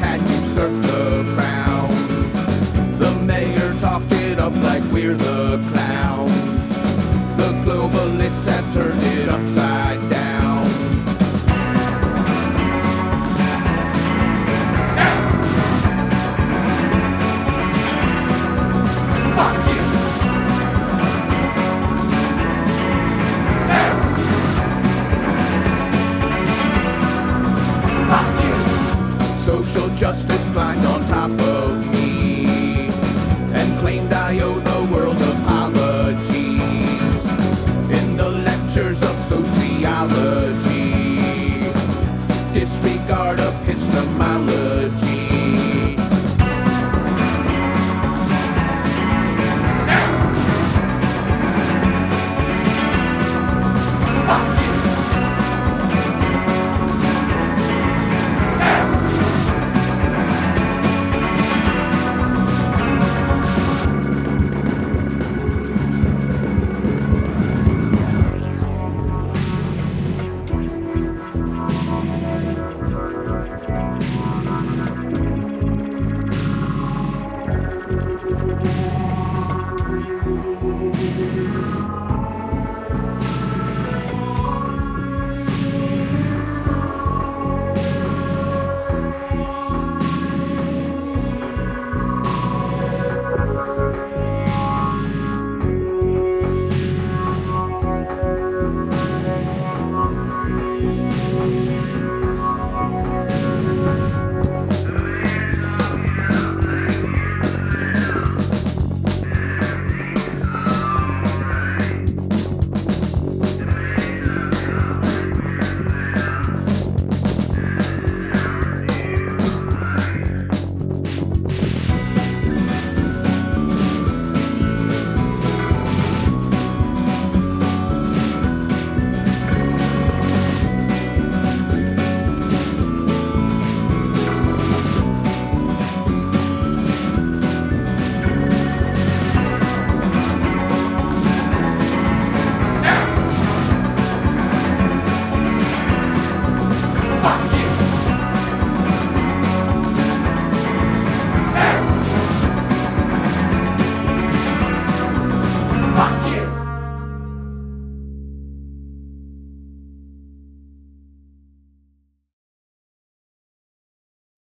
had usurped the crown. The mayor talked it up like we're the clown. social justice blind on top of me and claimed I owe the world apologies in the lectures of sociology.